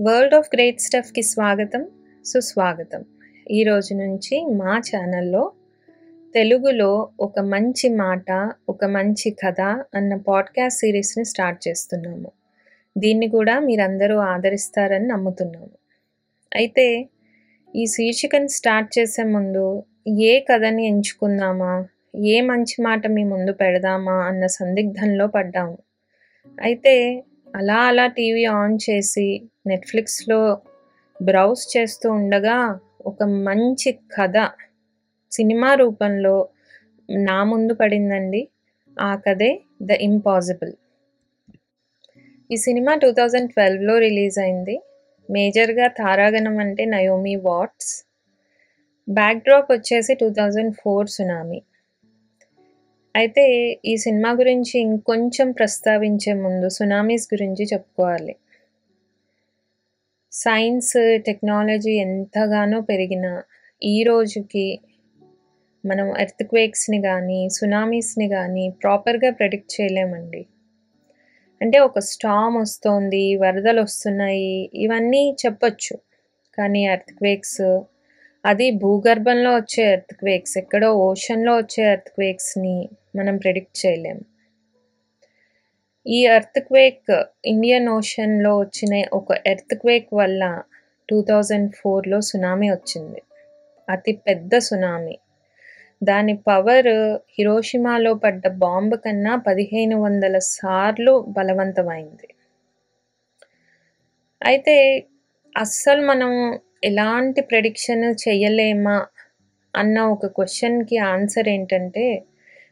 World of great స్టఫ్కి స్వాగతం సుస్వాగతం. ఈ రోజు నుంచి మా ఛానల్లో తెలుగులో ఒక మంచి మాట ఒక మంచి కథ అన్న పాడ్కాస్ట్ సిరీస్ని స్టార్ట్ చేస్తున్నాము. దీన్ని కూడా మీరందరూ ఆదరిస్తారని నమ్ముతున్నాము. అయితే ఈ శీర్షికను స్టార్ట్ చేసే ముందు ఏ కథని ఎంచుకుందామా ఏ మంచి మాట మీ ముందు పెడదామా అన్న సందిగ్ధంలో పడ్డాము. అయితే అలా అలా టీవీ ఆన్ చేసి నెట్ఫ్లిక్స్లో బ్రౌజ్ చేస్తూ ఉండగా ఒక మంచి కథ సినిమా రూపంలో నా ముందు పడిందండి. ఆ కథే ద ఇంపాసిబుల్. ఈ సినిమా టూ థౌజండ్ ట్వెల్వ్లో రిలీజ్ అయింది. మేజర్గా తారాగణం అంటే నయోమి వాట్స్. బ్యాక్డ్రాప్ వచ్చేసి టూ థౌజండ్ ఫోర్ సునామీ. అయితే ఈ సినిమా గురించి ఇంకొంచెం ప్రస్తావించే ముందు సునామీస్ గురించి చెప్పుకోవాలి. సైన్స్ టెక్నాలజీ ఎంతగానో పెరిగిన ఈ రోజుకి మనం ఎర్త్క్వేక్స్ని కానీ సునామీస్ని కానీ ప్రాపర్గా ప్రెడిక్ట్ చేయలేమండి. అంటే ఒక స్టామ్ వస్తోంది వరదలు వస్తున్నాయి ఇవన్నీ చెప్పొచ్చు. కానీ ఎర్త్క్వేక్స్ అది భూగర్భంలో వచ్చే ఎర్త్క్వేక్స్ ఎక్కడో ఓషన్లో వచ్చే ఎర్త్క్వేక్స్ని మనం ప్రెడిక్ట్ చేయలేం. ఈ ఎర్త్క్వేక్ ఇండియన్ ఓషన్లో వచ్చిన ఒక ఎర్త్క్వేక్ వల్ల టూ థౌజండ్ ఫోర్లో సునామీ వచ్చింది. అతి పెద్ద సునామీ దాని పవర్ హిరోషిమాలో పడ్డ బాంబు కన్నా పదిహేను వందల సార్లు బలవంతమైంది. అయితే అస్సలు మనం ఎలాంటి ప్రెడిక్షన్ చేయలేమా అన్న ఒక క్వశ్చన్కి ఆన్సర్ ఏంటంటే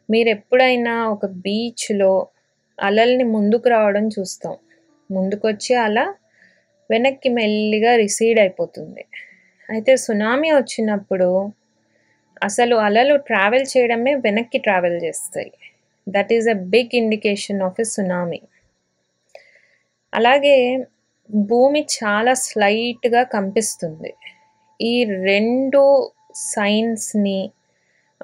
మీరు ఎప్పుడైనా ఒక బీచ్లో అలల్ని ముందుకు రావడం చూస్తాం. ముందుకొచ్చి అలా వెనక్కి మెల్లిగా రిసీడ్ అయిపోతుంది. అయితే సునామీ వచ్చినప్పుడు అసలు అలలు ట్రావెల్ చేయడమే వెనక్కి ట్రావెల్ చేస్తాయి. That is a big indication of a tsunami. అలాగే భూమి చాలా స్లైట్గా కంపిస్తుంది. ఈ రెండు సైన్స్ని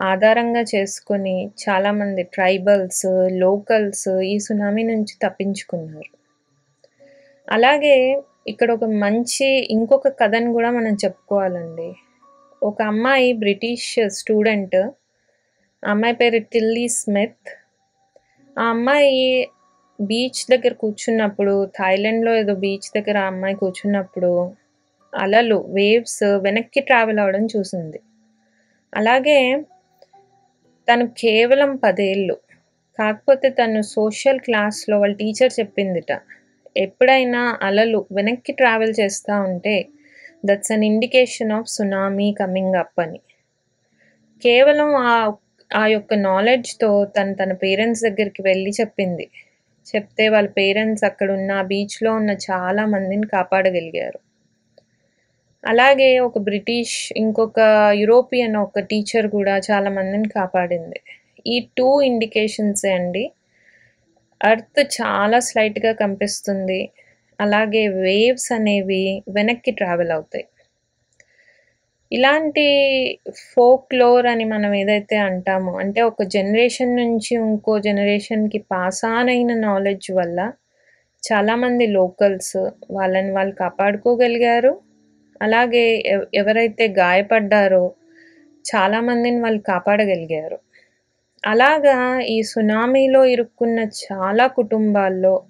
ఆధారంగా చేసుకొని చాలామంది ట్రైబల్స్ లోకల్స్ ఈ సునామీ నుంచి తప్పించుకున్నారు. అలాగే ఇక్కడ ఒక మంచి ఇంకొక కథను కూడా మనం చెప్పుకోవాలండి. ఒక అమ్మాయి బ్రిటిష్ స్టూడెంట్ అమ్మాయి పేరు టిల్లీ స్మిత్. ఆ అమ్మాయి బీచ్ దగ్గర కూర్చున్నప్పుడు థాయిలాండ్లో ఏదో బీచ్ దగ్గర ఆ అమ్మాయి కూర్చున్నప్పుడు అలలు వేవ్స్ వెనక్కి ట్రావెల్ అవ్వడం చూసింది. అలాగే తను కేవలం పదేళ్ళు. కాకపోతే తను సోషల్ క్లాస్లో వాళ్ళ టీచర్ చెప్పిందిట. ఎప్పుడైనా అలలు వెనక్కి ట్రావెల్ చేస్తూ ఉంటే that's an indication of tsunami coming up అని. కేవలం ఆ ఆ యొక్క నాలెడ్జ్తో తను తన పేరెంట్స్ దగ్గరికి వెళ్ళి చెప్పింది. చెప్తే వాళ్ళ పేరెంట్స్ అక్కడ ఉన్న బీచ్లో ఉన్న చాలా మందిని కాపాడగలిగారు. అలాగే ఒక బ్రిటిష్ ఇంకొక యూరోపియన్ ఒక టీచర్ కూడా చాలా మందిని కాపాడింది. ఈ టూ ఇండికేషన్స్ అండి. అర్త్ చాలా స్లైట్గా కనిపిస్తుంది అలాగే వేవ్స్ అనేవి వెనక్కి ట్రావెల్ అవుతాయి. ఇలాంటి ఫోక్లోర్ అని మనం ఏదైతే అంటామో అంటే ఒక జనరేషన్ నుంచి ఇంకో జనరేషన్కి పాస్ ఆన్ అయిన నాలెడ్జ్ వల్ల చాలామంది లోకల్స్ వాళ్ళని వాళ్ళు కాపాడుకోగలిగారు. అలాగే ఎవరైతే గాయపడ్డారో చాలామందిని వాళ్ళు కాపాడగలిగారు. అలాగా ఈ సునామీలో ఇరుక్కున్న చాలా కుటుంబాల్లో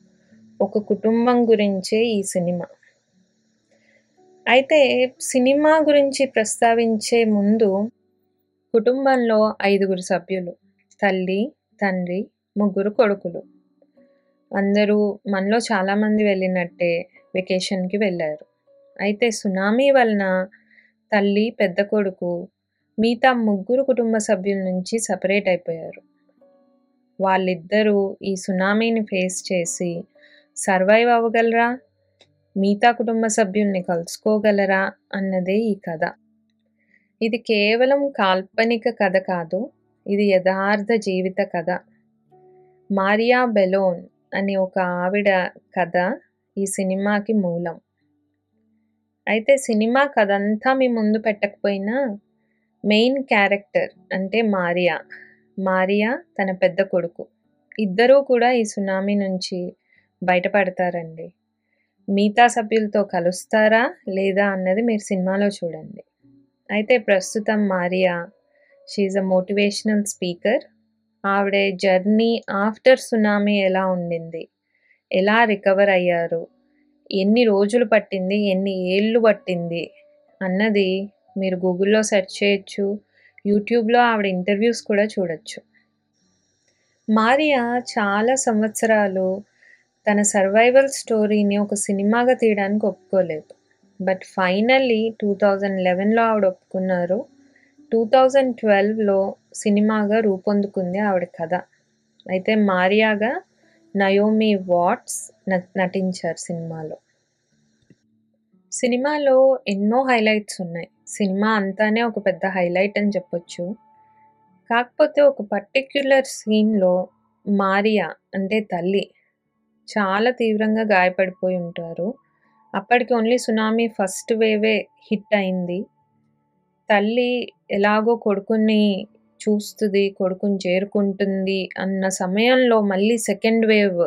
ఒక కుటుంబం గురించే ఈ సినిమా. అయితే సినిమా గురించి ప్రస్తావించే ముందు కుటుంబంలో ఐదుగురు సభ్యులు తల్లి తండ్రి ముగ్గురు కొడుకులు. అందరూ మనలో చాలామంది వెళ్ళినట్టే వెకేషన్కి వెళ్ళారు. అయితే సునామీ వలన తల్లి పెద్ద కొడుకు మిగతా ముగ్గురు కుటుంబ సభ్యుల నుంచి సపరేట్ అయిపోయారు. వాళ్ళిద్దరూ ఈ సునామీని ఫేస్ చేసి సర్వైవ్ అవ్వగలరా? మిగతా కుటుంబ సభ్యుల్ని కలుసుకోగలరా? అన్నదే ఈ కథ. ఇది కేవలం కాల్పనిక కథ కాదు ఇది యథార్థ జీవిత కథ. మారియా బెలోన్ అనే ఒక ఆవిడ కథ ఈ సినిమాకి మూలం. అయితే సినిమా కదంతా మీ ముందు పెట్టకపోయినా మెయిన్ క్యారెక్టర్ అంటే మారియా. మారియా తన పెద్ద కొడుకు. ఇద్దరూ కూడా ఈ సునామీ నుంచి బయటపడతారండి. మిగతా సభ్యులతో కలుస్తారా లేదా అన్నది మీరు సినిమాలో చూడండి. అయితే ప్రస్తుతం Maria she a motivational speaker ఆవిడ జర్నీ ఆఫ్టర్ సునామీ ఎలా ఉండింది? ఎలా రికవర్ అయ్యారు? ఎన్ని రోజులు పట్టింది? ఎన్ని ఏళ్ళు పట్టింది? అన్నది మీరు గూగుల్లో సెర్చ్ చేయొచ్చు యూట్యూబ్లో ఆవిడ ఇంటర్వ్యూస్ కూడా చూడొచ్చు. మారియా చాలా సంవత్సరాలు తన సర్వైవల్ స్టోరీని ఒక సినిమాగా తీయడానికి ఒప్పుకోలేదు. బట్ ఫైనల్లీ టూ థౌజండ్ లెవెన్లో ఆవిడ ఒప్పుకున్నారు. టూ థౌజండ్ ట్వెల్వ్లో సినిమాగా రూపొందుకుంది ఆవిడ కథ. అయితే మారియాగా నయోమి వాట్స్ నటించారు సినిమాలో. సినిమాలో ఎన్నో హైలైట్స్ ఉన్నాయి. సినిమా అంతానే ఒక పెద్ద హైలైట్ అని చెప్పొచ్చు. కాకపోతే ఒక పర్టిక్యులర్ సీన్లో మారియా అంటే తల్లి చాలా తీవ్రంగా గాయపడిపోయి ఉంటారు. అప్పటికి ఓన్లీ సునామీ ఫస్ట్ వేవే హిట్ అయింది. తల్లి ఎలాగో కొడుకుని చూస్తుంది కొడుకుని చేరుకుంటుంది అన్న సమయంలో మళ్ళీ సెకండ్ వేవ్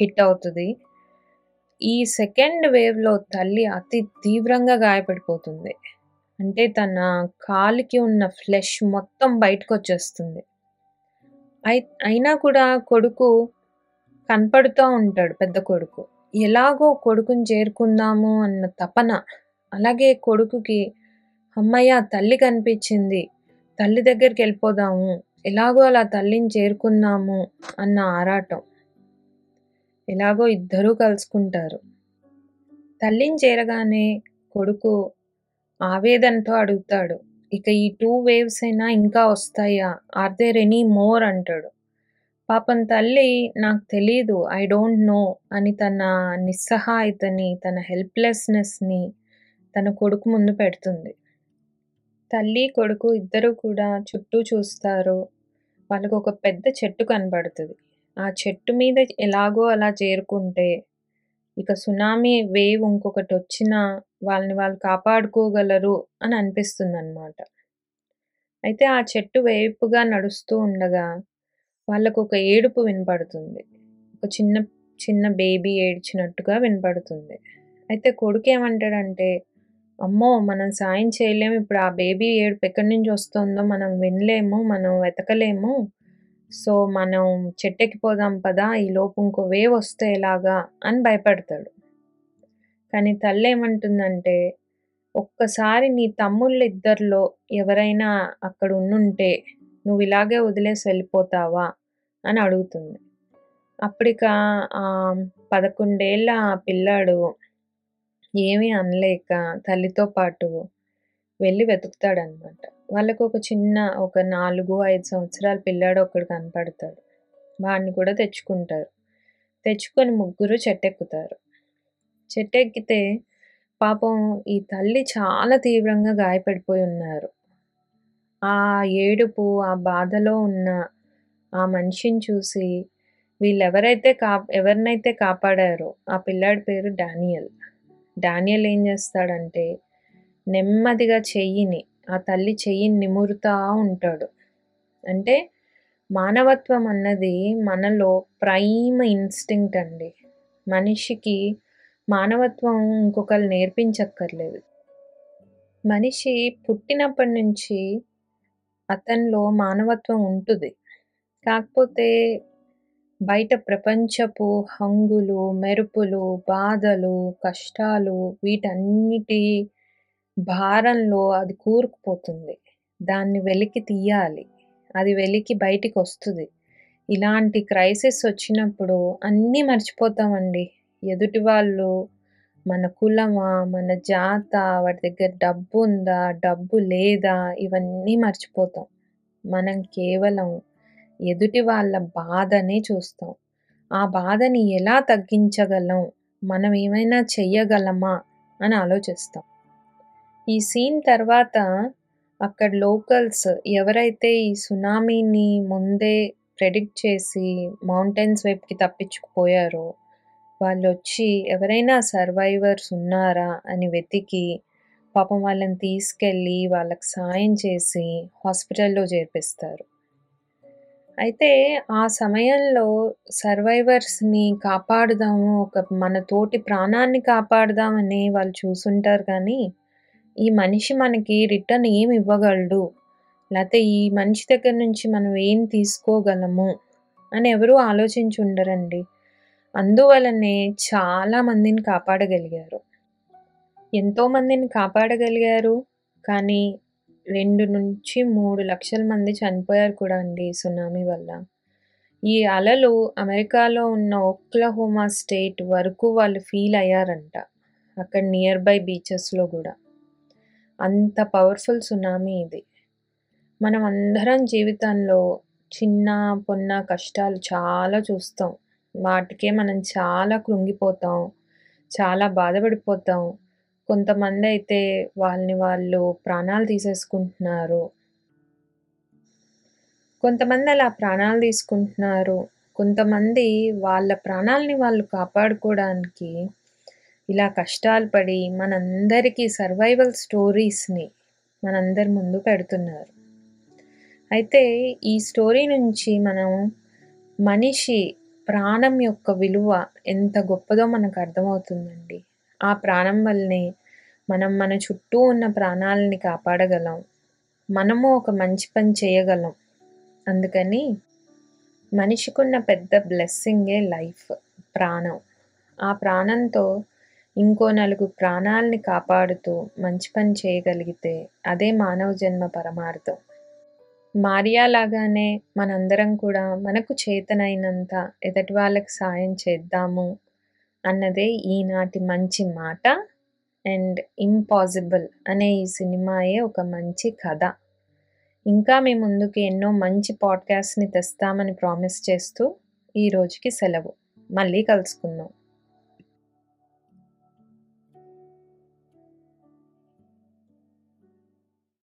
హిట్ అవుతుంది. ఈ సెకండ్ వేవ్లో తల్లి అతి తీవ్రంగా గాయపడిపోతుంది. అంటే తన కాలికి ఉన్న ఫ్లెష్ మొత్తం బయటకు వచ్చేస్తుంది అయినా కూడా కొడుకు కనపడుతూ ఉంటాడు పెద్ద కొడుకు. ఎలాగో కొడుకుని చేరుకుందాము అన్న తపన అలాగే కొడుకుకి అమ్మయ్య తల్లి కనిపించింది తల్లి దగ్గరికి వెళ్ళిపోదాము ఎలాగో అలా తల్లిని చేరుకుందాము అన్న ఆరాటం. ఎలాగో ఇద్దరూ కలుసుకుంటారు. తల్లిని చేరగానే కొడుకు ఆవేదనతో అడుగుతాడు ఇక ఈ టూ వేవ్స్ అయినా ఇంకా వస్తాయా? Are there any more? అంటాడు. పాపం తల్లి నాకు తెలీదు ఐ డోంట్ నో అని తన నిస్సహాయతని తన హెల్ప్లెస్నెస్ని తన కొడుకు ముందు పెడుతుంది. తల్లి కొడుకు ఇద్దరు కూడా చుట్టూ చూస్తారు వాళ్ళకు ఒక పెద్ద చెట్టు కనబడుతుంది. ఆ చెట్టు మీద ఎలాగో అలా చేరుకుంటే ఇక సునామీ వేవ్ ఇంకొకటి వచ్చినా వాళ్ళని వాళ్ళు కాపాడుకోగలరు అని అనిపిస్తుంది అనమాట అయితే ఆ చెట్టు వేపుగా నడుస్తూ ఉండగా వాళ్ళకు ఒక ఏడుపు వినపడుతుంది. ఒక చిన్న చిన్న బేబీ ఏడ్చినట్టుగా వినపడుతుంది. అయితే కొడుకు ఏమంటాడంటే అమ్మో! మనం సాయం చేయలేము. ఇప్పుడు ఆ బేబీ ఏడుపు ఎక్కడి నుంచి వస్తుందో మనం వినలేము మనం వెతకలేము. సో మనం చెట్టెక్కిపోదాం పదా ఈ లోపు ఇంకో వేవ్ వస్తే ఎలాగా అని భయపడతాడు. కానీ తల్లి ఏమంటుందంటే ఒక్కసారి నీ తమ్ముళ్ళు ఇద్దరిలో ఎవరైనా అక్కడ ఉండుంటే నువ్వు ఇలాగే వదిలేసి వెళ్ళిపోతావా అని అడుగుతుంది. అప్పటిక పదకొండేళ్ళ పిల్లాడు ఏమీ అనలేక తల్లితో పాటు వెళ్ళి వెతుకుతాడనమాట వాళ్ళకు ఒక చిన్న ఒక నాలుగు ఐదు సంవత్సరాల పిల్లాడు ఒకడు కనపడతాడు. వాడిని కూడా తెచ్చుకుంటారు. తెచ్చుకొని ముగ్గురు చెట్టెక్కుతారు. చెట్టెక్కితే పాపం ఈ తల్లి చాలా తీవ్రంగా గాయపడిపోయి ఉన్నారు. ఆ ఏడుపు ఆ బాధలో ఉన్న ఆ మనిషిని చూసి వీళ్ళు ఎవరైతే కా ఎవరినైతే కాపాడారో ఆ పిల్లాడి పేరు డానియల్. డానియల్ ఏం చేస్తాడంటే నెమ్మదిగా చెయ్యిని ఆ తల్లి చెయ్యిని నిమురుతా ఉంటాడు. అంటే మానవత్వం అన్నది మనలో ప్రైమ్ ఇన్స్టింక్ట్ అండి. మనిషికి మానవత్వం ఇంకొకరు నేర్పించక్కర్లేదు. మనిషి పుట్టినప్పటి నుంచి అతనిలో మానవత్వం ఉంటుంది. కాకపోతే బయట ప్రపంచపు హంగులు మెరుపులు బాధలు కష్టాలు వీటన్నిటి భారంలో అది కూరుకుపోతుంది. దాన్ని వెలికి తీయాలి. అది వెలికి బయటికి వస్తుంది. ఇలాంటి క్రైసిస్ వచ్చినప్పుడు అన్నీ మర్చిపోతామండి. ఎదుటి వాళ్ళు మన కులమా మన జాత వాటి దగ్గర డబ్బు ఉందా డబ్బు లేదా ఇవన్నీ మర్చిపోతాం. మనం కేవలం ఎదుటి వాళ్ళ బాధనే చూస్తాం. ఆ బాధని ఎలా తగ్గించగలం? మనం ఏమైనా చెయ్యగలమా? అని ఆలోచిస్తాం. ఈ సీన్ తర్వాత అక్కడ లోకల్స్ ఎవరైతే ఈ సునామీని ముందే ప్రెడిక్ట్ చేసి మౌంటైన్స్ వైపుకి తప్పించుకుపోయారో వాళ్ళు వచ్చి ఎవరైనా సర్వైవర్స్ ఉన్నారా అని వెతికి పాపం వాళ్ళని తీసుకెళ్ళి వాళ్ళకి సాయం చేసి హాస్పిటల్లో చేర్పిస్తారు. అయితే ఆ సమయంలో సర్వైవర్స్‌ని కాపాడుదాము, ఒక మన తోటి ప్రాణాన్ని కాపాడుదామని వాళ్ళు చూసుంటారు కానీ, ఈ మనిషి మనకి రిటర్న్ ఏమి ఇవ్వగలడు? లేతే ఈ మనిషి దగ్గర నుంచి మనం ఏం తీసుకోగలము? అని ఎవరూ ఆలోచించి ఉండరండి. అందువలనే చాలా మందిని కాపాడగలిగారు. ఎంతో మందిని కాపాడగలిగారు. కానీ 2-3 మంది చనిపోయారు కూడా అండి ఈ సునామీ వల్ల. ఈ అలలు అమెరికాలో ఉన్న ఒక్లహోమా స్టేట్ వరకు వాళ్ళు ఫీల్ అయ్యారంట. అక్కడ నియర్ బై బీచెస్‌లో కూడా అంత పవర్‌ఫుల్ సునామీ ఇది. మనం అందరం జీవితంలో చిన్న, పొన్న కష్టాలు చాలా చూస్తాం. వాటికే మనం చాలా కృంగిపోతాం. చాలా బాధపడిపోతాం. కొంతమంది అయితే వాళ్ళని వాళ్ళు ప్రాణాలు తీసేసుకుంటున్నారు. కొంతమంది అలా ప్రాణాలు తీసుకుంటున్నారు. కొంతమంది వాళ్ళ ప్రాణాలని వాళ్ళు కాపాడుకోవడానికి ఇలా కష్టాలు పడి మనందరికీ సర్వైవల్ స్టోరీస్‌ని మనందరి ముందు పెడుతున్నారు. అయితే ఈ స్టోరీ నుంచి మనం మనిషి ప్రాణం యొక్క విలువ ఎంత గొప్పదో మనకు అర్థమవుతుందండి. ఆ ప్రాణం వల్లనే మనం మన చుట్టూ ఉన్న ప్రాణాలని కాపాడగలం. మనము ఒక మంచి పని చేయగలం. అందుకని మనిషికున్న పెద్ద బ్లెస్సింగే లైఫ్ ప్రాణం. ఆ ప్రాణంతో ఇంకో నలుగు ప్రాణాల్ని కాపాడుతూ మంచి పని చేయగలిగితే అదే మానవ జన్మ పరమార్థం. మారియా లాగానే మనందరం కూడా మనకు చేతనైనంత ఎదటి వాళ్ళకి సాయం చేద్దాము అన్నదే ఈనాటి మంచి మాట. అండ్ 'ఇంపాసిబుల్' అనే ఈ సినిమాయే ఒక మంచి కథ. ఇంకా మీ ముందుకి ఎన్నో మంచి పాడ్‌కాస్ట్‌ని తెస్తామని ప్రామిస్ చేస్తూ ఈ రోజుకి సెలవు. మళ్ళీ కలుసుకుందాం.